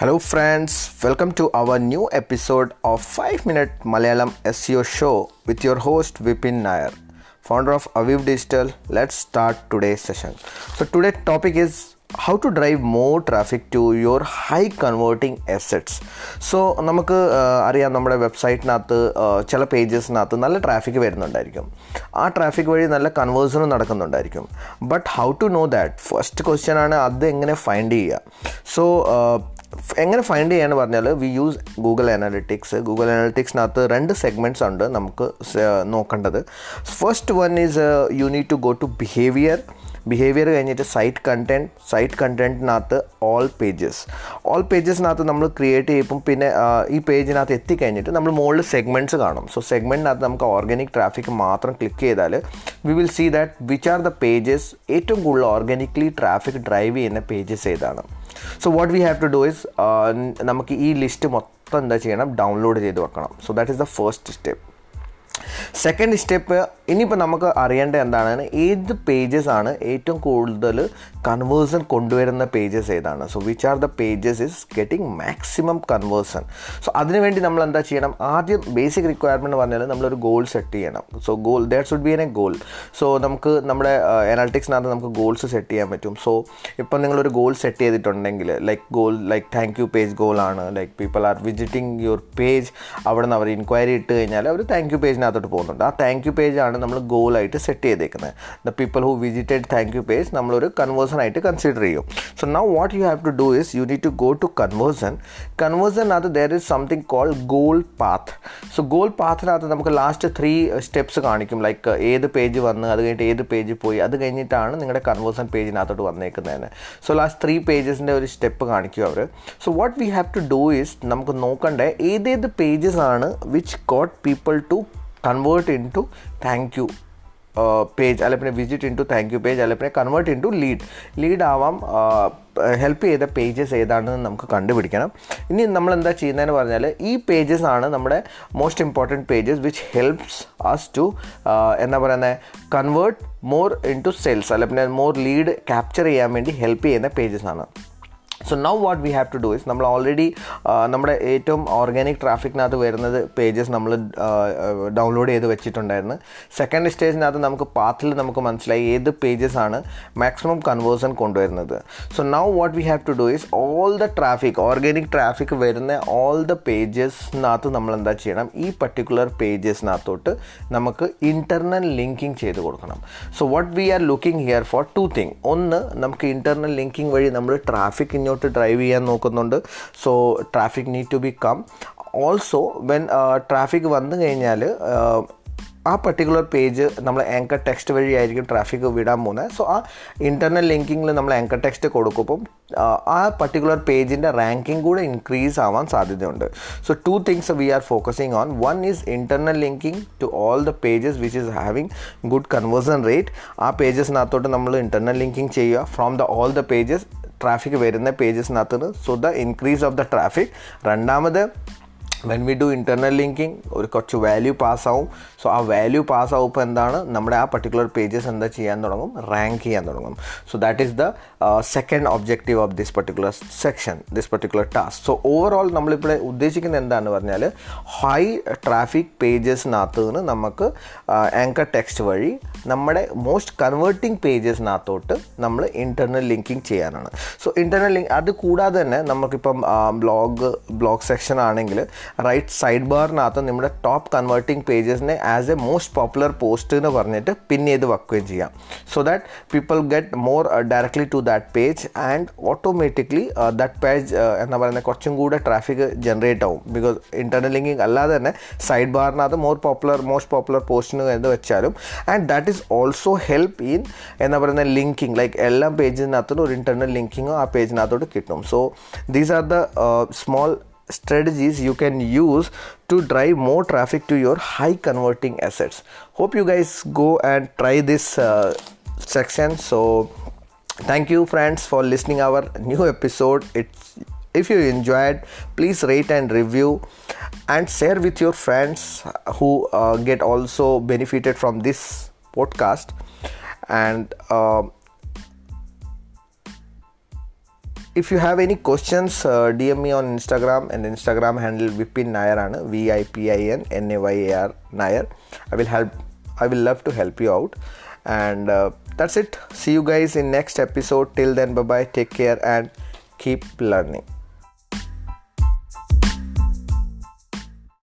Hello friends welcome to our new episode of five minute Malayalam S U show with your host Vipin Nair founder of Aveev digital let start today session so today topic is how to drive more traffic to your high converting assets so നമുക്ക് അറിയാം നമ്മുടെ വെബ്സൈറ്റിനകത്ത് ചില പേജസിനകത്ത് നല്ല traffic വരുന്നുണ്ടായിരിക്കും. ആ traffic വഴി നല്ല കൺവേഴ്സനും നടക്കുന്നുണ്ടായിരിക്കും. But how to know that first question ആണ് അത് എങ്ങനെ ഫൈൻഡ് ചെയ്യുക. സോ എങ്ങനെ ഫൈൻഡ് ചെയ്യാന്ന് പറഞ്ഞാൽ we use Google analytics Google അനാലിറ്റിക്സിനകത്ത് രണ്ട് സെഗ്മെന്റ്സ് ഉണ്ട് നമുക്ക് നോക്കേണ്ടത്. First one is you need to go to behaviour behaviour കഴിഞ്ഞിട്ട് സൈറ്റ് കണ്ടന്റ് സൈറ്റ് കണ്ടന്റിനകത്ത് ഓൾ പേജസ് ഓൾ പേജസിനകത്ത് നമ്മൾ ക്രിയേറ്റ് ചെയ്യുമ്പം പിന്നെ ഈ പേജിനകത്ത് എത്തിക്കഴിഞ്ഞിട്ട് നമ്മൾ മുകളിൽ സെഗ്മെന്റ്സ് കാണും. സോ സെഗ്മെന്റിനകത്ത് നമുക്ക് ഓർഗാനിക് ട്രാഫിക് മാത്രം ക്ലിക്ക് ചെയ്താൽ we will see that which are the pages ഏറ്റവും കൂടുതൽ ഓർഗാനിക്കലി ട്രാഫിക് ഡ്രൈവ് ചെയ്യുന്ന പേജസ് ഏതാണ്. So what we have to do is നമുക്ക് ഈ ലിസ്റ്റ് മൊത്തം എന്താ ചെയ്യണം? ഡൗൺലോഡ് ചെയ്ത് വെക്കണം. So that is the first step second step ഇനിയിപ്പോൾ നമുക്ക് അറിയേണ്ട എന്താണ് ഏത് പേജസ് ആണ് ഏറ്റവും കൂടുതൽ കൺവേഴ്സൺ കൊണ്ടുവരുന്ന പേജസ് ഏതാണ്? So which are the pages is getting maximum conversion so അതിനുവേണ്ടി നമ്മൾ എന്താ ചെയ്യണം? ആദ്യം ബേസിക് റിക്വയർമെന്റ് പറഞ്ഞാൽ നമ്മളൊരു ഗോൾ സെറ്റ് ചെയ്യണം. So goal that should be an a goal so നമുക്ക് നമ്മുടെ അനാലിറ്റിക്സിനകത്ത് നമുക്ക് ഗോൾസ് സെറ്റ് ചെയ്യാൻ പറ്റും. സോ ഇപ്പം നിങ്ങളൊരു ഗോൾ സെറ്റ് ചെയ്തിട്ടുണ്ടെങ്കിൽ like goal like thank you page ആണ്. Like people are visiting your page അവിടെ നിന്ന് അവർ ഇൻക്വയറി ഇട്ട് കഴിഞ്ഞാൽ അവർ താങ്ക് യു പേജിനകത്തോട്ട് പോകുന്നുണ്ട്. ആ താങ്ക് യു പേജാണ് നമ്മൾ ഗോളായിട്ട് സെറ്റ് ചെയ്തേക്കുന്നത്. The people who visited thank you page നമ്മളൊരു കൺവേഴ്സൺ ആയിട്ട് കൺസിഡർ ചെയ്യും. So now what you have to do is you need to go to conversion കൺവേഴ്സനകത്ത് there is something call goal path so goal പാത്തിനകത്ത് നമുക്ക് last three steps കാണിക്കും. Like ഏത് page വന്ന് അത് കഴിഞ്ഞിട്ട് ഏത് പേജ് പോയി അത് കഴിഞ്ഞിട്ടാണ് നിങ്ങളുടെ കൺവേഴ്സൺ പേജിനകത്തോട്ട് വന്നേക്കുന്നതിന് സോ ലാസ്റ്റ് ത്രീ പേജസിന്റെ ഒരു സ്റ്റെപ്പ് കാണിക്കും അവർ so what we have to do is നമുക്ക് നോക്കണ്ടേ ഏതേത് പേജസ് ആണ് which got people to convert into thank you page അല്ലെ പിന്നെ visit into thank you page അല്ലെ പിന്നെ convert into lead lead ആവാം ഹെൽപ്പ് ചെയ്ത പേജസ് ഏതാണെന്ന് നമുക്ക് കണ്ടുപിടിക്കണം. ഇനി നമ്മൾ എന്താ ചെയ്യുന്നതെന്ന് പറഞ്ഞാൽ ഈ പേജസ് ആണ് നമ്മുടെ most important pages which helps us to എന്താ പറയുന്നത് convert more into sales അല്ലെ പിന്നെ മോർ ലീഡ് ക്യാപ്ചർ ചെയ്യാൻ വേണ്ടി ഹെൽപ്പ് ചെയ്യുന്ന പേജസ് ആണ്. So now what we have to do is നമ്മൾ ഓൾറെഡി നമ്മുടെ ഏറ്റവും ഓർഗാനിക് ട്രാഫിക്കിനകത്ത് വരുന്നത് പേജസ് നമ്മൾ ഡൗൺലോഡ് ചെയ്ത് വെച്ചിട്ടുണ്ടായിരുന്നു. സെക്കൻഡ് സ്റ്റേജിനകത്ത് നമുക്ക് പാത്തിൽ നമുക്ക് മനസ്സിലായി ഏത് പേജസ് ആണ് മാക്സിമം കൺവേഴ്സൺ കൊണ്ടുവരുന്നത്. So now what we have to do is all the traffic organic traffic വരുന്ന ഓൾ ദ പേജസിനകത്ത് നമ്മൾ എന്താ ചെയ്യണം? ഈ പർട്ടിക്കുലർ പേജസിനകത്തോട്ട് നമുക്ക് ഇന്റർണൽ ലിങ്കിങ് ചെയ്ത് കൊടുക്കണം. So what we are looking here for two thing ഒന്ന് നമുക്ക് ഇന്റർണൽ ലിങ്കിങ് വഴി നമ്മൾ ട്രാഫിക് ഇങ്ങോട്ട് ഡ്രൈവ് ചെയ്യാൻ നോക്കുന്നുണ്ട്. So traffic need to be come also when traffic വന്നു കഴിഞ്ഞാൽ ആ പർട്ടിക്കുലർ പേജ് നമ്മൾ ആങ്കർ ടെക്സ്റ്റ് വഴി ആയിരിക്കും ട്രാഫിക് വിടാൻ പോകുന്നത് സോ ആ ഇന്റർണൽ ലിങ്കിങ്ങിൽ നമ്മൾ ആങ്കർ ടെക്സ്റ്റ് കൊടുക്കുമ്പം ആ, പർട്ടിക്കുലർ പേജിന്റെ റാങ്കിങ് കൂടെ ഇൻക്രീസ് ആവാൻ സാധ്യതയുണ്ട്. So two things we are focusing on one is internal linking to all the pages which is having good conversion rate ആ പേജസിനകത്തോട്ട് നമ്മൾ ഇന്റർണൽ ലിങ്കിങ് ചെയ്യുക. From the all the pages traffic വരുന്ന പേജസിനകത്ത് so the increase of the traffic രണ്ടാമത് when we do internal linking ഒരു കുറച്ച് value pass ആവും. So ആ വാല്യൂ പാസ് ആവുമ്പോൾ എന്താണ്? നമ്മുടെ ആ പർട്ടിക്കുലർ പേജസ് എന്താ ചെയ്യാൻ തുടങ്ങും? റാങ്ക് ചെയ്യാൻ തുടങ്ങും. So that is the second objective of this particular section this particular task so overall നമ്മളിപ്പോൾ ഉദ്ദേശിക്കുന്നത് എന്താണെന്ന് പറഞ്ഞാൽ ഹൈ ട്രാഫിക് പേജസിനകത്ത് നിന്ന് നമുക്ക് ആങ്കർ ടെക്സ്റ്റ് വഴി നമ്മുടെ മോസ്റ്റ് കൺവേർട്ടിംഗ് പേജസിനകത്തോട്ട് നമ്മൾ ഇന്റർണൽ ലിങ്കിങ് ചെയ്യാനാണ്. സോ ഇന്റർണൽ ലിങ്ക് അത് കൂടാതെ തന്നെ നമുക്കിപ്പം ബ്ലോഗ് ബ്ലോഗ് സെക്ഷൻ ആണെങ്കിൽ റൈറ്റ് സൈഡ് ബാറിനകത്ത് നമ്മുടെ top converting പേജസിനെ as a most popular post എന്ന് പറഞ്ഞിട്ട് പിൻ ചെയ്ത് വെക്കുകയും ചെയ്യാം. So that people get more directly to that page and automatically that page എന്താ പറയുന്നത് കുറച്ചും കൂടെ ട്രാഫിക് ജനറേറ്റ് ആവും. ബിക്കോസ് ഇന്റർണൽ ലിങ്കിങ് അല്ലാതെ തന്നെ സൈഡ് ബാറിനകത്ത് മോർ പോപ്പുലർ മോസ്റ്റ് പോപ്പുലർ പോസ്റ്റിന് എന്ന് വെച്ചാലും. And that is also help in എന്താ പറയുന്ന ലിങ്കിങ് ലൈക്ക് എല്ലാ പേജിനകത്തും ഒരു ഇന്റർണൽ ലിങ്കിങ്ങും ആ പേജിനകത്തോട്ട് കിട്ടും. So these are the small strategies you can use to drive more traffic to your high converting assets. Hope you guys go and try this uh, section. So thank you friends for listening our new episode. It's if you enjoyed please rate and review and share with your friends who uh, get also benefited from this podcast. And uh, if you have any questions uh, dm me on instagram. And instagram handle vipin nayar and v i p i n n a y a r nair. I will help i will love to help you out. And uh, that's it. See you guys in next episode. Till then bye bye take care and keep learning.